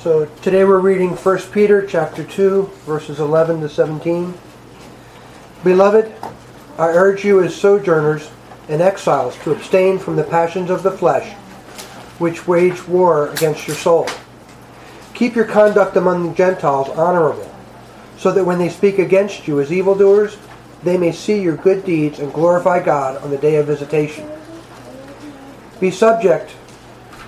So today we're reading 1 Peter chapter 2 verses 11 to 17. Beloved, I urge you as sojourners and exiles to abstain from the passions of the flesh which wage war against your soul. Keep your conduct among the Gentiles honorable, so that when they speak against you as evildoers, they may see your good deeds and glorify God on the day of visitation. Be subject,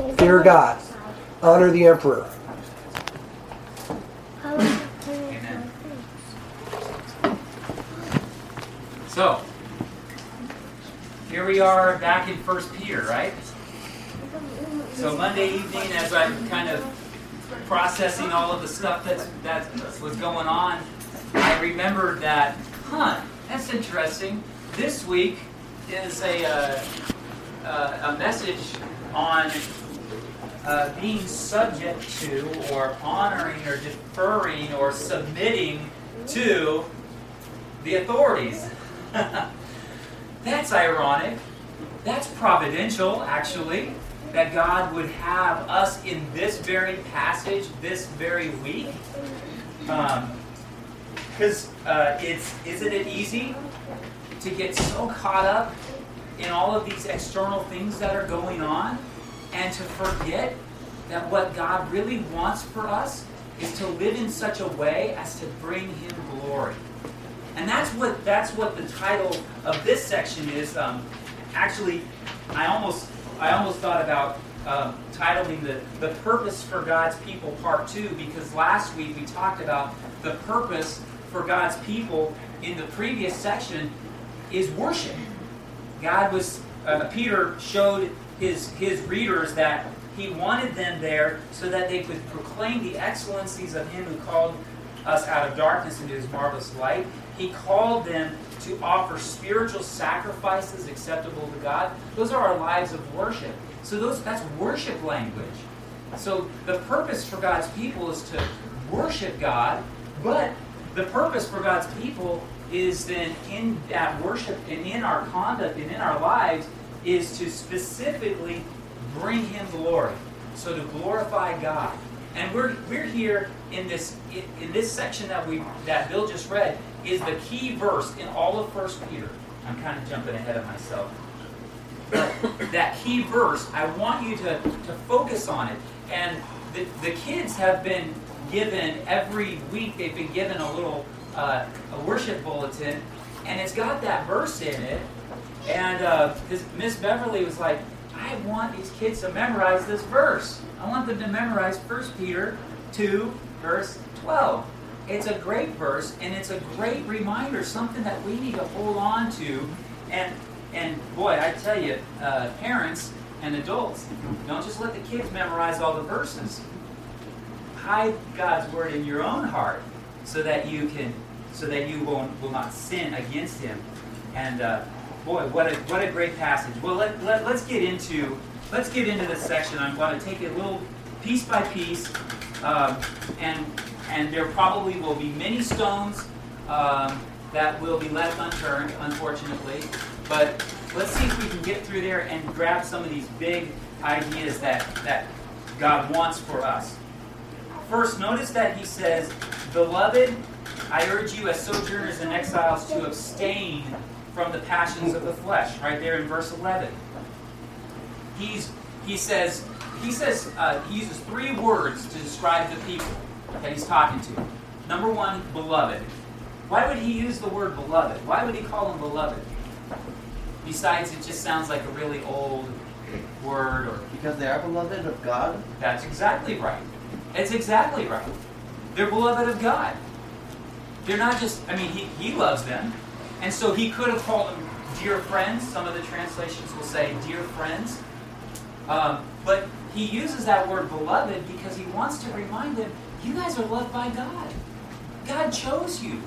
Fear God. Honor the emperor. Amen. So, here we are back in First Peter, right? So Monday evening, as I'm kind of processing all of the stuff that's, that was going on, I remembered that, huh, that's interesting. This week is a, uh, uh, a message on uh, being subject to, or honoring, or deferring, or submitting to the authorities. That's ironic. That's providential, actually that God would have us in this very passage, this very week. Because um, uh, it's isn't it easy to get so caught up in all of these external things that are going on, and to forget that what God really wants for us is to live in such a way as to bring Him glory. And that's what that's what the title of this section is. Um, actually, I almost I almost thought about um, titling the, the Purpose for God's People Part 2 because last week we talked about the purpose for God's people in the previous section is worship. God was, uh, Peter showed his, his readers that he wanted them there so that they could proclaim the excellencies of him who called us out of darkness into his marvelous light. He called them to offer spiritual sacrifices acceptable to God. Those are our lives of worship. So those that's worship language. So the purpose for God's people is to worship God, but the purpose for God's people is then in that worship and in our conduct and in our lives is to specifically bring him glory. So to glorify God. And we're, we're here in this in this section that we that Bill just read is the key verse in all of First Peter. I'm kind of jumping ahead of myself. But that key verse, I want you to, to focus on it. And the, the kids have been given every week, they've been given a little uh, a worship bulletin, and it's got that verse in it. And uh, Miss Beverly was like, I want these kids to memorize this verse. I want them to memorize 1 Peter 2, verse 12. It's a great verse, and it's a great reminder, something that we need to hold on to. And, and boy, I tell you, uh, parents and adults, don't just let the kids memorize all the verses. Hide God's word in your own heart so that you can, so that you won't will not sin against Him. And uh, boy, what a what a great passage. Well, let, let, let's get into let's get into this section. I'm going to take it a little piece by piece, um, and and there probably will be many stones um, that will be left unturned, unfortunately. But let's see if we can get through there and grab some of these big ideas that that God wants for us. First, notice that he says, "Beloved, I urge you as sojourners and exiles to abstain from the passions of the flesh, right there in verse 11. He's, he says, he says, uh, he uses three words to describe the people that he's talking to. Number one, beloved. Why would he use the word beloved? Why would he call them beloved? Besides, it just sounds like a really old word or because they are beloved of God. That's exactly right. It's exactly right. They're beloved of God. They're not just, I mean, he, he loves them. And so he could have called them dear friends. Some of the translations will say dear friends. Um, but he uses that word beloved because he wants to remind them you guys are loved by God. God chose you.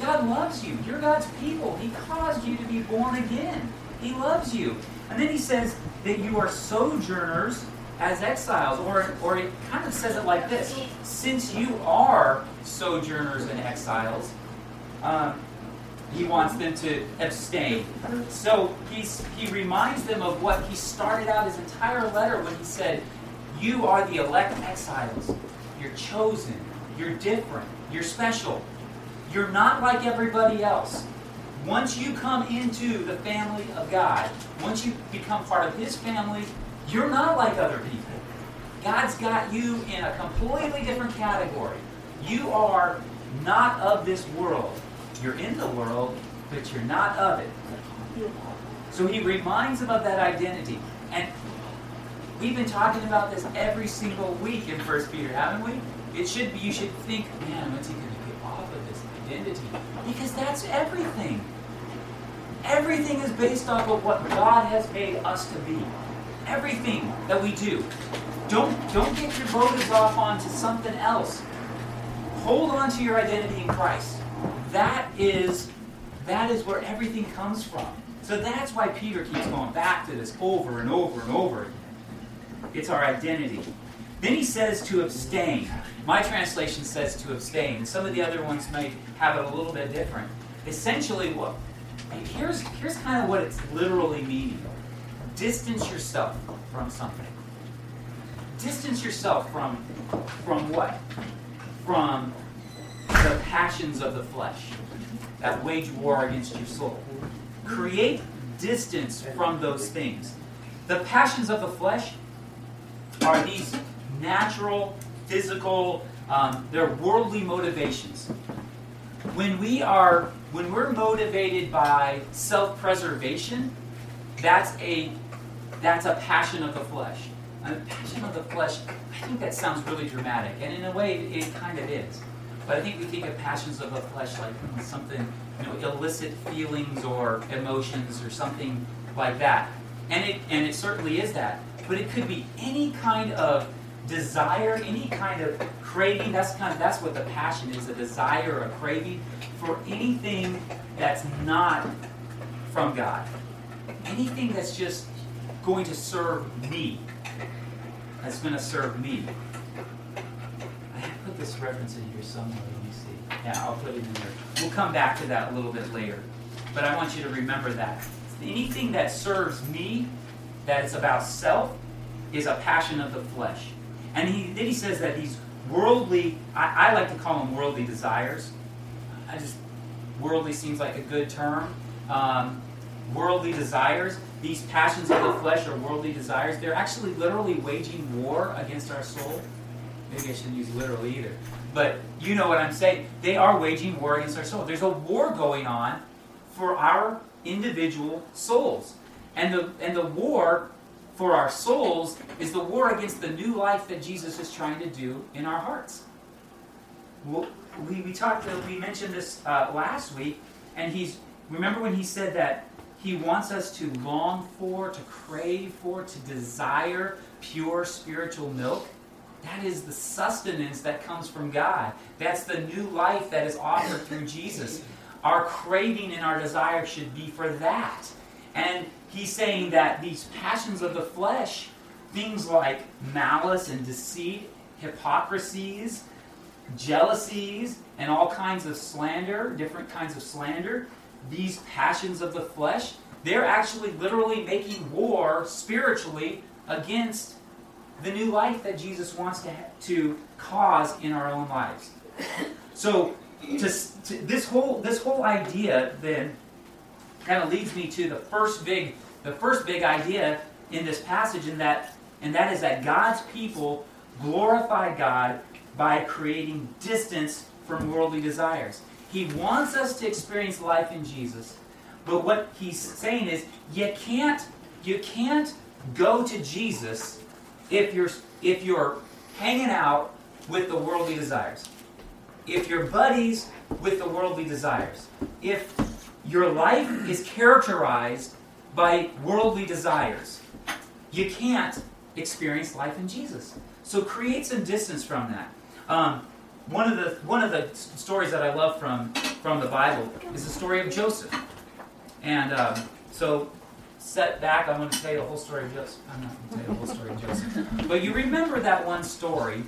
God loves you. You're God's people. He caused you to be born again. He loves you. And then he says that you are sojourners as exiles, or, or it kind of says it like this since you are sojourners and exiles, um, he wants them to abstain. So he's, he reminds them of what he started out his entire letter when he said, You are the elect exiles. You're chosen. You're different. You're special. You're not like everybody else. Once you come into the family of God, once you become part of His family, you're not like other people. God's got you in a completely different category. You are not of this world. You're in the world, but you're not of it. So he reminds them of that identity. And we've been talking about this every single week in First Peter, haven't we? It should be you should think, man, when's he going to get off of this identity? Because that's everything. Everything is based off of what God has made us to be. Everything that we do. Don't don't get your motives off onto something else. Hold on to your identity in Christ. That is that is where everything comes from. So that's why Peter keeps going back to this over and over and over again. It's our identity. Then he says to abstain. My translation says to abstain, some of the other ones might have it a little bit different. Essentially, what here's here's kind of what it's literally meaning. Distance yourself from something. Distance yourself from from what? From the passions of the flesh that wage war against your soul. Create distance from those things. The passions of the flesh are these natural, physical, um, they're worldly motivations. When we are, when we're motivated by self-preservation, that's a that's a passion of the flesh. A passion of the flesh. I think that sounds really dramatic, and in a way, it kind of is. But I think we think of passions of the flesh like something, you know, illicit feelings or emotions or something like that. And it and it certainly is that. But it could be any kind of desire, any kind of craving. That's kind of that's what the passion is, a desire, a craving for anything that's not from God. Anything that's just going to serve me. That's going to serve me this reference in here somewhere. Let me see. Yeah, I'll put it in there. We'll come back to that a little bit later. But I want you to remember that. Anything that serves me, that is about self, is a passion of the flesh. And he, then he says that these worldly, I, I like to call them worldly desires. I just, worldly seems like a good term. Um, worldly desires, these passions of the flesh are worldly desires. They're actually literally waging war against our soul. Maybe I shouldn't use literal either. But you know what I'm saying. They are waging war against our soul. There's a war going on for our individual souls. And the, and the war for our souls is the war against the new life that Jesus is trying to do in our hearts. We, we talked, we mentioned this uh, last week, and he's, remember when he said that he wants us to long for, to crave for, to desire pure spiritual milk? That is the sustenance that comes from God. That's the new life that is offered through Jesus. Our craving and our desire should be for that. And he's saying that these passions of the flesh, things like malice and deceit, hypocrisies, jealousies, and all kinds of slander, different kinds of slander, these passions of the flesh, they're actually literally making war spiritually against the new life that Jesus wants to, to cause in our own lives. So, to, to, this whole this whole idea then kind of leads me to the first big the first big idea in this passage, and that and that is that God's people glorify God by creating distance from worldly desires. He wants us to experience life in Jesus, but what he's saying is you can't you can't go to Jesus if you're if you're hanging out with the worldly desires, if you're buddies with the worldly desires, if your life is characterized by worldly desires, you can't experience life in Jesus. So create some distance from that. Um, one of the one of the stories that I love from from the Bible is the story of Joseph. And um, so, set back. I'm going to tell you the whole story of Joseph. I'm not going to tell you the whole story of Joseph. But you remember that one story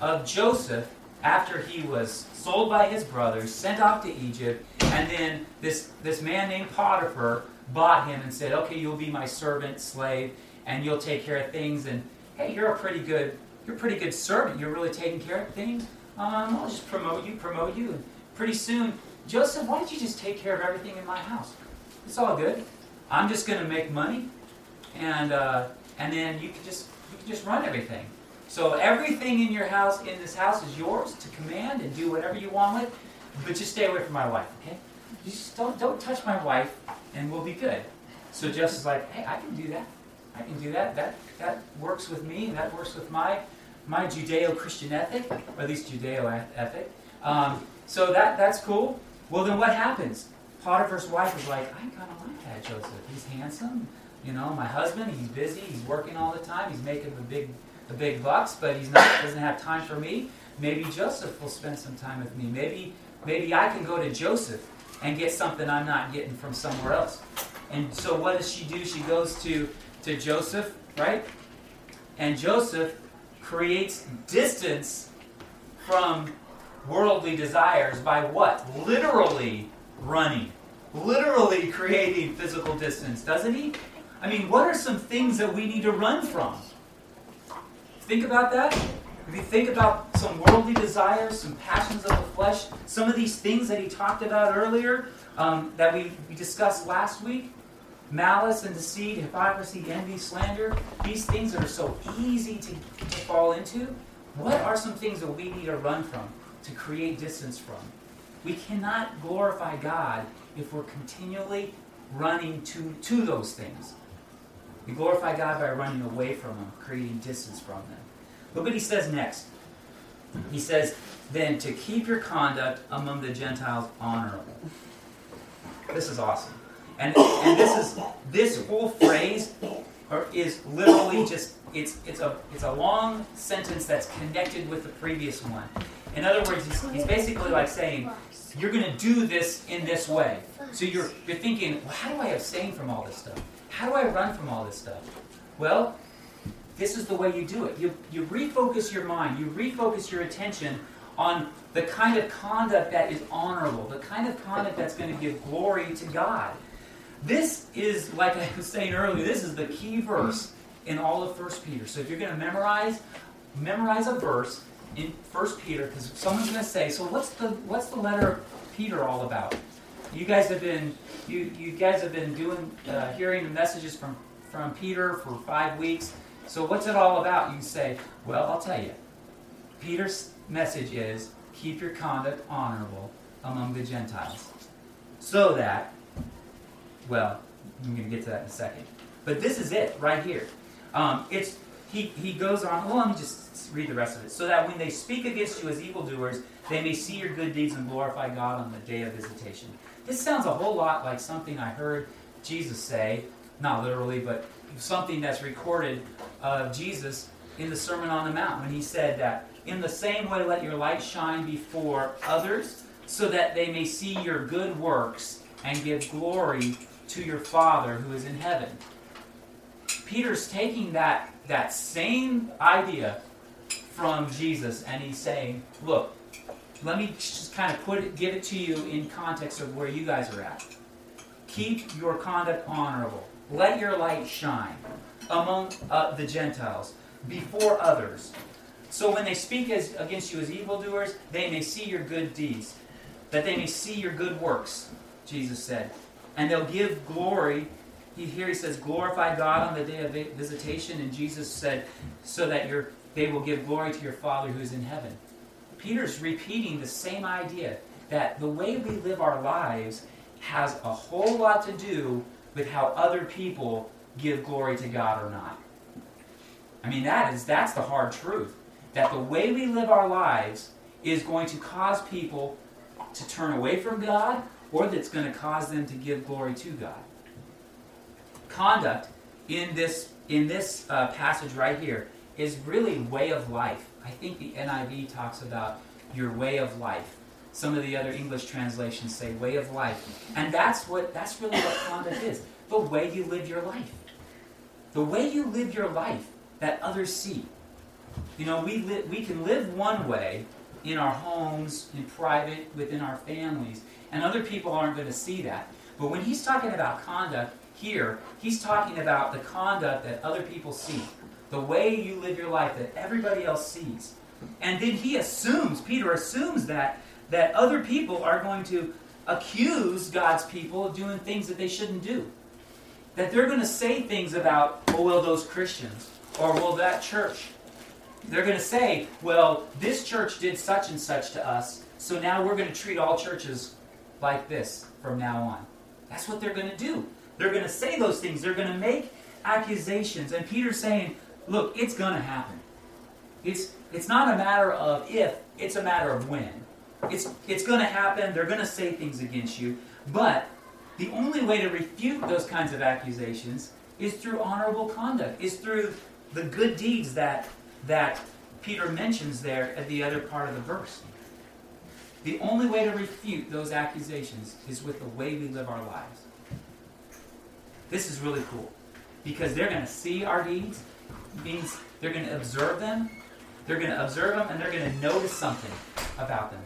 of Joseph after he was sold by his brothers, sent off to Egypt, and then this this man named Potiphar bought him and said, "Okay, you'll be my servant, slave, and you'll take care of things." And hey, you're a pretty good you're a pretty good servant. You're really taking care of things. Um, I'll just promote you, promote you. And pretty soon, Joseph, why don't you just take care of everything in my house? It's all good. I'm just going to make money, and uh, and then you can just you can just run everything. So everything in your house, in this house, is yours to command and do whatever you want with. But just stay away from my wife, okay? You just don't don't touch my wife, and we'll be good. So Joseph's like, hey, I can do that. I can do that. That that works with me. That works with my my Judeo-Christian ethic, or at least Judeo ethic. Um, so that that's cool. Well, then what happens? Potiphar's wife is like, I kind of like that Joseph. He's handsome. You know, my husband. He's busy. He's working all the time. He's making the big the big bucks, but he's not doesn't have time for me. Maybe Joseph will spend some time with me. Maybe maybe I can go to Joseph and get something I'm not getting from somewhere else. And so what does she do? She goes to to Joseph, right? And Joseph creates distance from worldly desires by what? Literally running. Literally creating physical distance, doesn't he? I mean, what are some things that we need to run from? Think about that. If you think about some worldly desires, some passions of the flesh, some of these things that he talked about earlier um, that we, we discussed last week, malice and deceit, hypocrisy, envy, slander, these things that are so easy to, to fall into, what are some things that we need to run from, to create distance from? We cannot glorify God if we're continually running to, to those things. We glorify God by running away from them, creating distance from them. Look what he says next. He says, then to keep your conduct among the Gentiles honorable. This is awesome. And, and this is this whole phrase is literally just it's it's a it's a long sentence that's connected with the previous one. In other words, he's, he's basically like saying, you're going to do this in this way. So you're you're thinking, well, how do I abstain from all this stuff? How do I run from all this stuff? Well, this is the way you do it. You you refocus your mind, you refocus your attention on the kind of conduct that is honorable, the kind of conduct that's going to give glory to God. This is, like I was saying earlier, this is the key verse in all of 1 Peter. So if you're going to memorize, memorize a verse in 1 Peter, because someone's going to say, so what's the what's the letter Peter all about? You guys have been you you guys have been doing uh, hearing the messages from from Peter for five weeks. So what's it all about? You say, well, I'll tell you. Peter's message is keep your conduct honorable among the Gentiles, so that well, I'm going to get to that in a second. But this is it right here. Um, it's he, he goes on. Well, let me just read the rest of it. So that when they speak against you as evildoers, they may see your good deeds and glorify God on the day of visitation. This sounds a whole lot like something I heard Jesus say, not literally, but something that's recorded of Jesus in the Sermon on the Mount when he said that, in the same way, let your light shine before others, so that they may see your good works and give glory to your Father who is in heaven. Peter's taking that, that same idea from Jesus and he's saying, look, let me just kind of put it, give it to you in context of where you guys are at. Keep your conduct honorable. Let your light shine among uh, the Gentiles, before others. So when they speak as, against you as evildoers, they may see your good deeds, that they may see your good works, Jesus said and they'll give glory. He, here he says, glorify God on the day of visitation, and Jesus said, so that you they will give glory to your Father who is in heaven. Peter's repeating the same idea that the way we live our lives has a whole lot to do with how other people give glory to God or not. I mean, that is that's the hard truth. That the way we live our lives is going to cause people to turn away from God or that's going to cause them to give glory to God. Conduct in this in this uh, passage right here is really way of life. I think the NIV talks about your way of life. Some of the other English translations say way of life. And that's what that's really what conduct is. The way you live your life. The way you live your life that others see. You know, we li- we can live one way in our homes, in private, within our families, and other people aren't going to see that. But when he's talking about conduct here, he's talking about the conduct that other people see, the way you live your life that everybody else sees. And then he assumes, Peter assumes that that other people are going to accuse God's people of doing things that they shouldn't do. That they're going to say things about, oh, well, those Christians, or well, that church. They're going to say, well, this church did such and such to us, so now we're going to treat all churches like this from now on. That's what they're going to do. They're going to say those things. They're going to make accusations. And Peter's saying, look, it's going to happen. It's, it's not a matter of if, it's a matter of when. It's, it's going to happen. They're going to say things against you. But the only way to refute those kinds of accusations is through honorable conduct, is through the good deeds that, that Peter mentions there at the other part of the verse. The only way to refute those accusations is with the way we live our lives. This is really cool because they're going to see our deeds, means they're going to observe them, they're going to observe them, and they're going to notice something about them.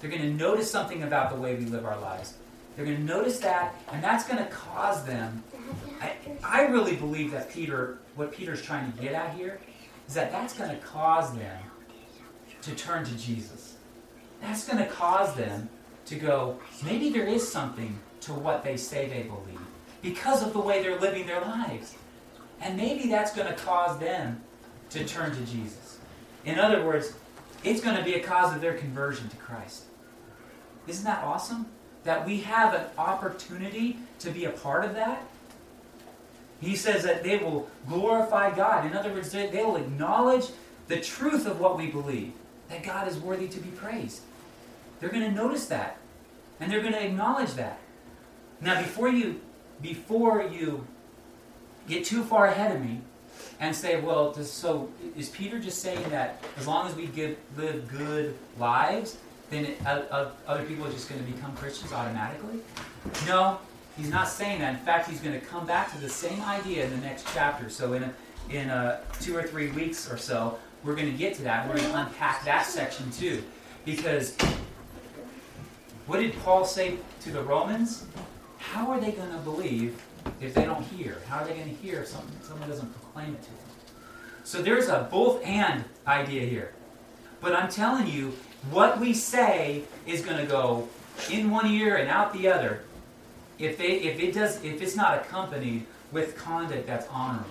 They're going to notice something about the way we live our lives. They're going to notice that, and that's going to cause them. I, I really believe that Peter, what Peter's trying to get at here, is that that's going to cause them to turn to Jesus. That's going to cause them to go, maybe there is something to what they say they believe because of the way they're living their lives. And maybe that's going to cause them to turn to Jesus. In other words, it's going to be a cause of their conversion to Christ. Isn't that awesome? That we have an opportunity to be a part of that. He says that they will glorify God. In other words, they, will acknowledge the truth of what we believe, that God is worthy to be praised. They're going to notice that, and they're going to acknowledge that. Now, before you before you get too far ahead of me and say, well, so is Peter just saying that as long as we give, live good lives, then it, uh, other people are just going to become Christians automatically? No, he's not saying that. In fact, he's going to come back to the same idea in the next chapter. So in a, in a two or three weeks or so, we're going to get to that. We're going to unpack that section too. Because what did Paul say to the Romans? How are they going to believe if they don't hear? How are they going to hear if someone, someone doesn't proclaim it to them? So there's a both and idea here. But I'm telling you, what we say is going to go in one ear and out the other if, they, if, it does, if it's not accompanied with conduct that's honorable,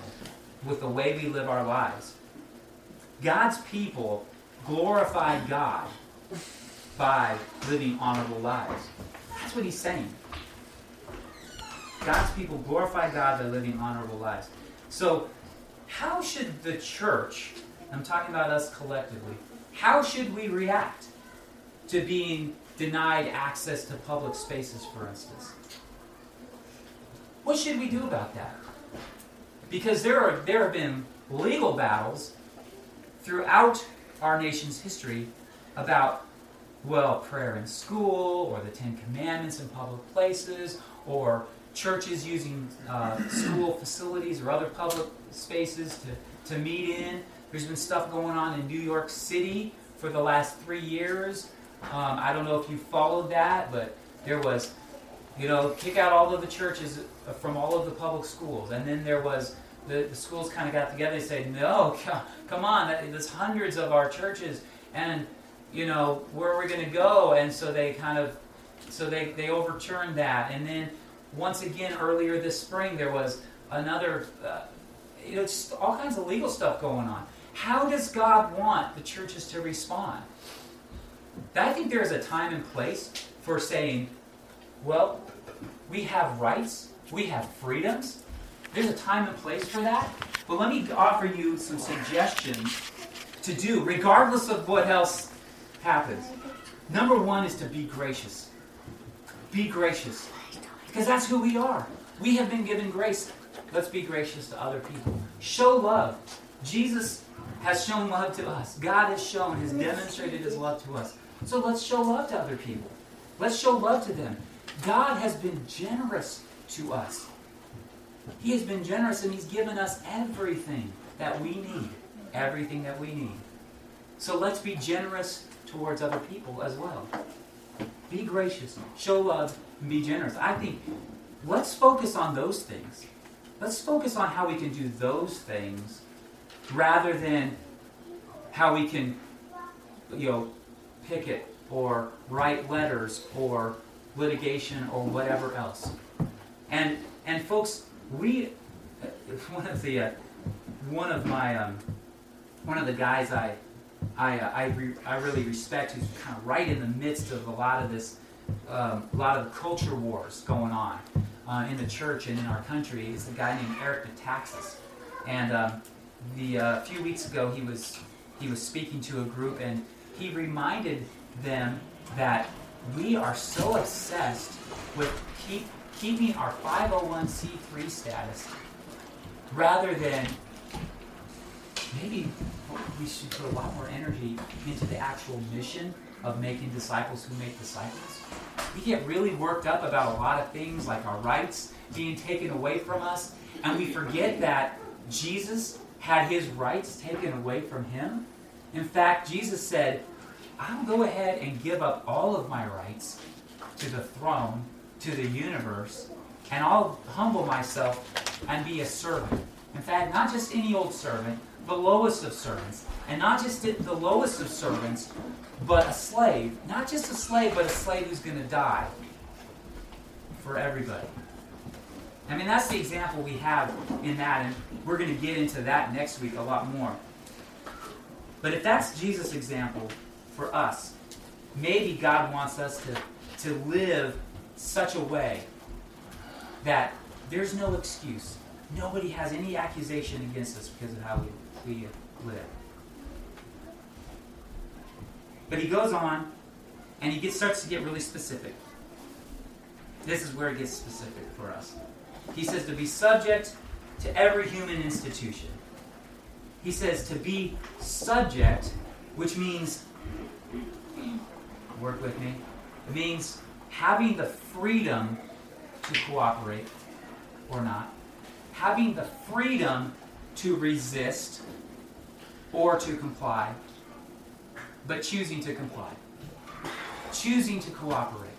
with the way we live our lives. God's people glorify God by living honorable lives. That's what he's saying. God's people glorify God by living honorable lives. So, how should the church, I'm talking about us collectively, how should we react to being denied access to public spaces, for instance? What should we do about that? Because there, are, there have been legal battles throughout our nation's history about, well, prayer in school, or the Ten Commandments in public places, or churches using uh, school facilities or other public spaces to, to meet in. There's been stuff going on in New York City for the last three years. Um, I don't know if you followed that, but there was, you know, kick out all of the churches from all of the public schools. And then there was, the, the schools kind of got together and said, no, come on, there's hundreds of our churches. And, you know, where are we going to go? And so they kind of, so they, they overturned that. And then once again earlier this spring there was another uh, you know just all kinds of legal stuff going on. How does god want the churches to respond? I think there's a time and place for saying well we have rights we have freedoms. There's a time and place for that. But let me offer you some suggestions to do regardless of what else happens. Number one is to be gracious. Be gracious because that's who we are. We have been given grace. Let's be gracious to other people. Show love. Jesus has shown love to us. God has shown, has demonstrated his love to us. So let's show love to other people. Let's show love to them. God has been generous to us. He has been generous and He's given us everything that we need. Everything that we need. So let's be generous towards other people as well. Be gracious, show love, and be generous. I think let's focus on those things. Let's focus on how we can do those things rather than how we can, you know, picket or write letters or litigation or whatever else. And and folks, we one of the uh, one of my um, one of the guys I I uh, I, re, I really respect who's kind of right in the midst of a lot of this um, a lot of culture wars going on uh, in the church and in our country is a guy named Eric Metaxas. And um, the uh, few weeks ago he was he was speaking to a group and he reminded them that we are so obsessed with keep, keeping our 501c3 status rather than maybe we should put a lot more energy into the actual mission of making disciples who make disciples. We get really worked up about a lot of things like our rights being taken away from us, and we forget that Jesus had his rights taken away from him. In fact, Jesus said, I'll go ahead and give up all of my rights to the throne, to the universe, and I'll humble myself and be a servant. In fact, not just any old servant, the lowest of servants. And not just the lowest of servants, but a slave. Not just a slave, but a slave who's going to die for everybody. I mean, that's the example we have in that, and we're going to get into that next week a lot more. But if that's Jesus' example for us, maybe God wants us to, to live such a way that there's no excuse. Nobody has any accusation against us because of how we, we live. But he goes on and he gets, starts to get really specific. This is where it gets specific for us. He says to be subject to every human institution. He says to be subject, which means, work with me, it means having the freedom to cooperate or not, having the freedom to resist or to comply, but choosing to comply, choosing to cooperate.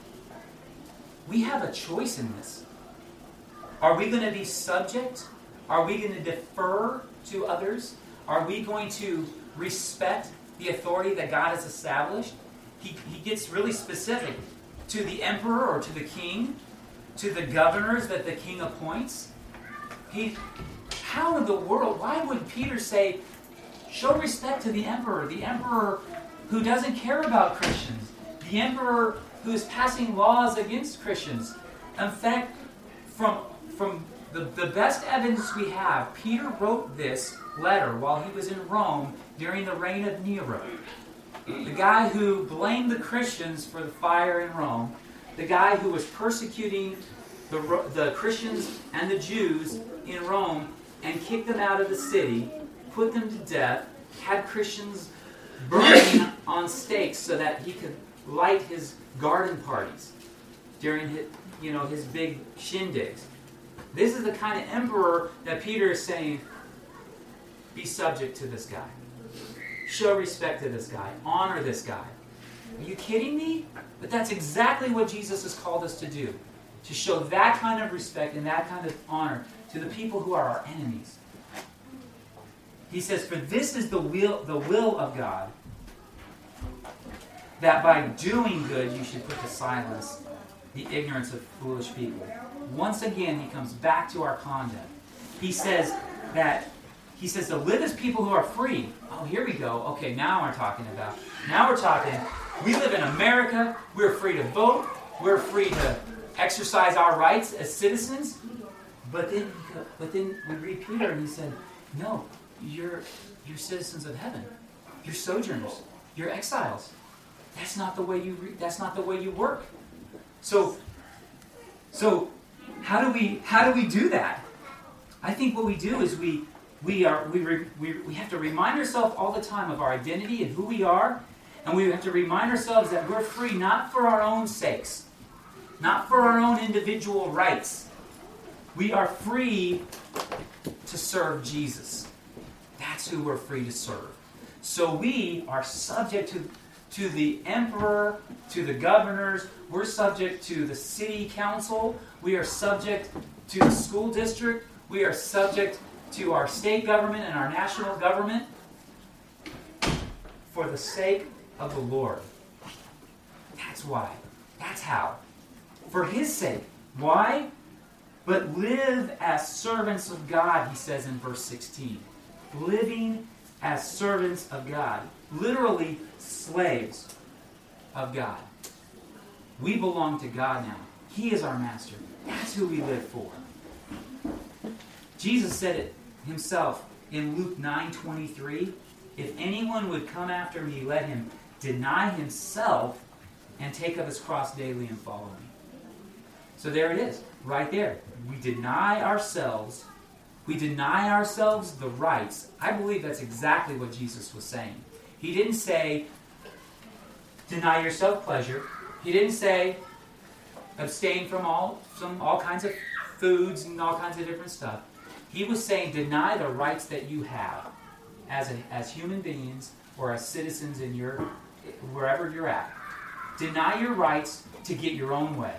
We have a choice in this. Are we going to be subject? Are we going to defer to others? Are we going to respect the authority that God has established? He, he gets really specific to the emperor or to the king, to the governors that the king appoints. He, how in the world, why would Peter say, show respect to the emperor, the emperor who doesn't care about Christians, the emperor who is passing laws against Christians? In fact, from from the, the best evidence we have, Peter wrote this letter while he was in Rome during the reign of Nero. The guy who blamed the Christians for the fire in Rome, the guy who was persecuting the, the Christians and the Jews in Rome and kicked them out of the city, put them to death, had Christians burning on stakes so that he could light his garden parties during his, you know, his big shindigs. This is the kind of emperor that Peter is saying, be subject to this guy. Show respect to this guy. Honor this guy. Are you kidding me? But that's exactly what Jesus has called us to do. To show that kind of respect and that kind of honor to the people who are our enemies. He says, For this is the will, the will of God, that by doing good you should put to silence the ignorance of foolish people. Once again, he comes back to our conduct. He says that he says to live as people who are free. Oh, here we go. Okay, now we're talking about. Now we're talking. We live in America. We're free to vote. We're free to exercise our rights as citizens. But then, but then we read Peter, and he said, "No, you're you're citizens of heaven. You're sojourners. You're exiles. That's not the way you. Re- that's not the way you work. So, so how do we how do we do that? I think what we do is we we are we, re, we, we have to remind ourselves all the time of our identity and who we are and we have to remind ourselves that we're free not for our own sakes not for our own individual rights we are free to serve jesus that's who we're free to serve so we are subject to to the emperor to the governors we're subject to the city council we are subject to the school district we are subject to our state government and our national government for the sake of the Lord. That's why. That's how. For His sake. Why? But live as servants of God, he says in verse 16. Living as servants of God. Literally, slaves of God. We belong to God now. He is our master. That's who we live for. Jesus said it himself in Luke 9:23, "If anyone would come after me, let him deny himself and take up his cross daily and follow me." So there it is, right there. We deny ourselves. We deny ourselves the rights. I believe that's exactly what Jesus was saying. He didn't say deny yourself pleasure. He didn't say abstain from all some all kinds of foods and all kinds of different stuff. He was saying, deny the rights that you have as, a, as human beings or as citizens in your wherever you're at. Deny your rights to get your own way.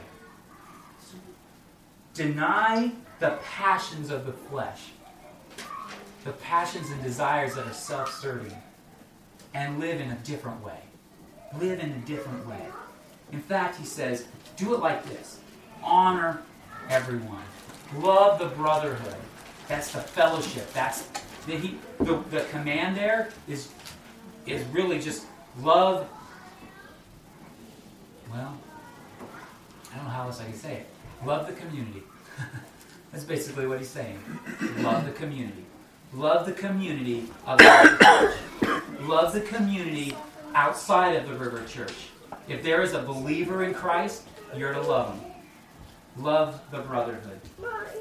Deny the passions of the flesh, the passions and desires that are self serving, and live in a different way. Live in a different way. In fact, he says, do it like this honor everyone, love the brotherhood, that's the fellowship. That's the, he, the, the command there is, is really just love. Well, I don't know how else I can say it. Love the community. That's basically what he's saying. Love the community. Love the community of the River Church. Love the community outside of the River Church. If there is a believer in Christ, you're to love him. Love the brotherhood.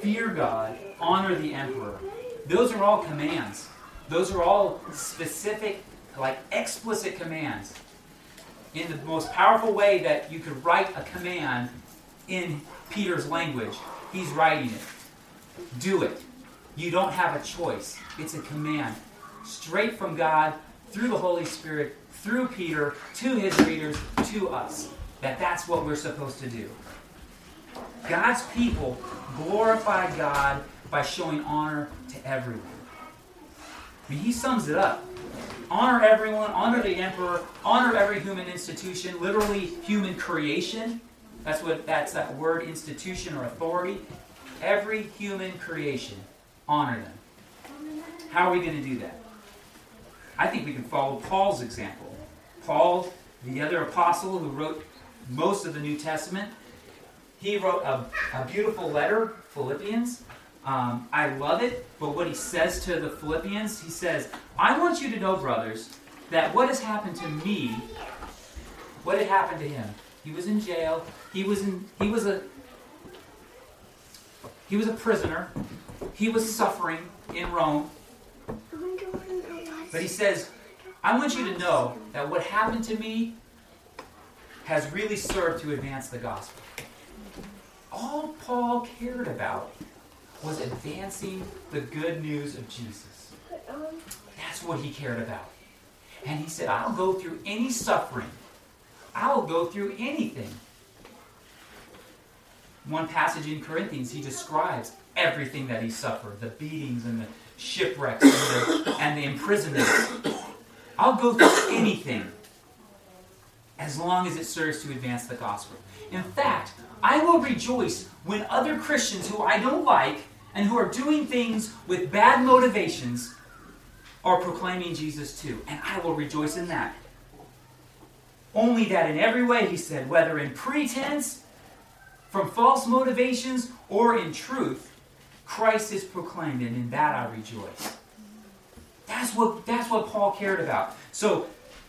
Fear God. Honor the emperor. Those are all commands. Those are all specific, like explicit commands. In the most powerful way that you could write a command in Peter's language, he's writing it. Do it. You don't have a choice. It's a command. Straight from God, through the Holy Spirit, through Peter, to his readers, to us. That that's what we're supposed to do. God's people glorify God by showing honor to everyone. I mean, he sums it up. Honor everyone, honor the emperor, honor every human institution, literally human creation. That's what that's that word institution or authority. Every human creation, honor them. How are we going to do that? I think we can follow Paul's example. Paul, the other apostle who wrote most of the New Testament, he wrote a, a beautiful letter, Philippians. Um, I love it, but what he says to the Philippians, he says, I want you to know, brothers, that what has happened to me, what had happened to him, he was in jail, he was in he was a he was a prisoner, he was suffering in Rome. But he says, I want you to know that what happened to me has really served to advance the gospel all Paul cared about was advancing the good news of Jesus. That's what he cared about. And he said, I'll go through any suffering. I'll go through anything. One passage in Corinthians, he describes everything that he suffered the beatings and the shipwrecks and the, and the imprisonment. I'll go through anything as long as it serves to advance the gospel. In fact, I will rejoice when other Christians who I don't like and who are doing things with bad motivations are proclaiming Jesus too. And I will rejoice in that. Only that in every way, he said, whether in pretense, from false motivations, or in truth, Christ is proclaimed, and in that I rejoice. That's what, that's what Paul cared about. So,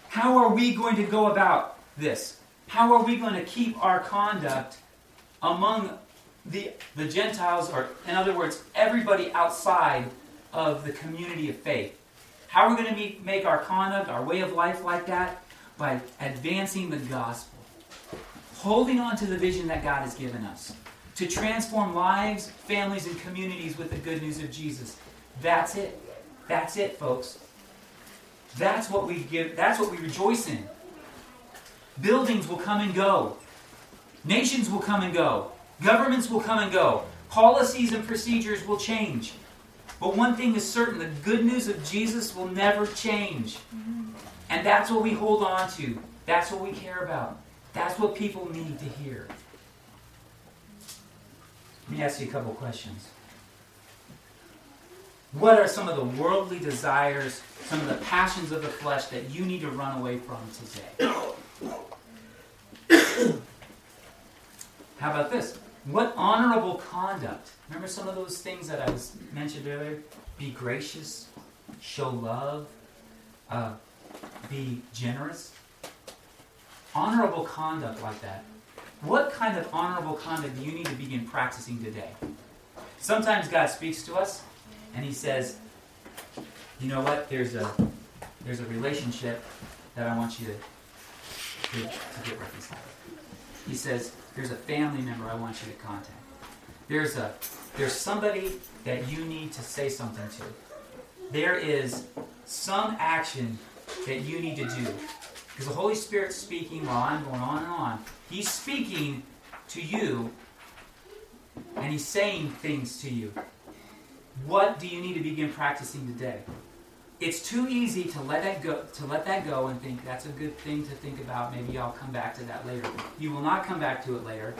how are we going to go about this? How are we going to keep our conduct among the, the Gentiles, or in other words, everybody outside of the community of faith. How are we going to make our conduct, our way of life like that? By advancing the gospel, holding on to the vision that God has given us to transform lives, families, and communities with the good news of Jesus. That's it. That's it, folks. That's what we give. That's what we rejoice in. Buildings will come and go. Nations will come and go. Governments will come and go. Policies and procedures will change. But one thing is certain the good news of Jesus will never change. And that's what we hold on to. That's what we care about. That's what people need to hear. Let me ask you a couple questions. What are some of the worldly desires, some of the passions of the flesh that you need to run away from today? How about this? What honorable conduct? Remember some of those things that I was mentioned earlier? Be gracious, show love, uh, be generous. Honorable conduct like that. What kind of honorable conduct do you need to begin practicing today? Sometimes God speaks to us and He says, "You know what? There's a there's a relationship that I want you to, to, to get reconciled." He says, "There's a family member I want you to contact." There's a there's somebody that you need to say something to. There is some action that you need to do. Because the Holy Spirit's speaking while I'm going on and on. He's speaking to you and he's saying things to you. What do you need to begin practicing today? It's too easy to let that go to let that go and think that's a good thing to think about. Maybe I'll come back to that later. You will not come back to it later.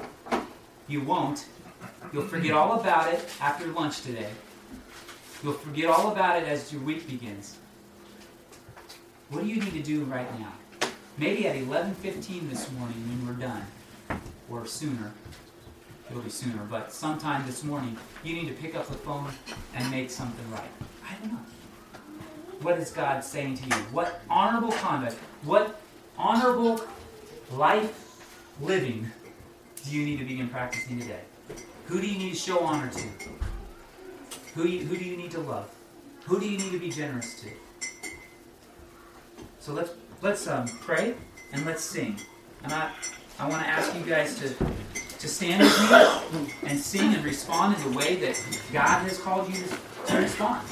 You won't You'll forget all about it after lunch today. You'll forget all about it as your week begins. What do you need to do right now? Maybe at 11:15 this morning when we're done, or sooner. It'll be sooner, but sometime this morning, you need to pick up the phone and make something right. I don't know. What is God saying to you? What honorable conduct, what honorable life living do you need to begin practicing today? Who do you need to show honor to? Who, you, who do you need to love? Who do you need to be generous to? So let's let's um, pray and let's sing. And I I want to ask you guys to to stand with me and sing and respond in the way that God has called you to, to respond.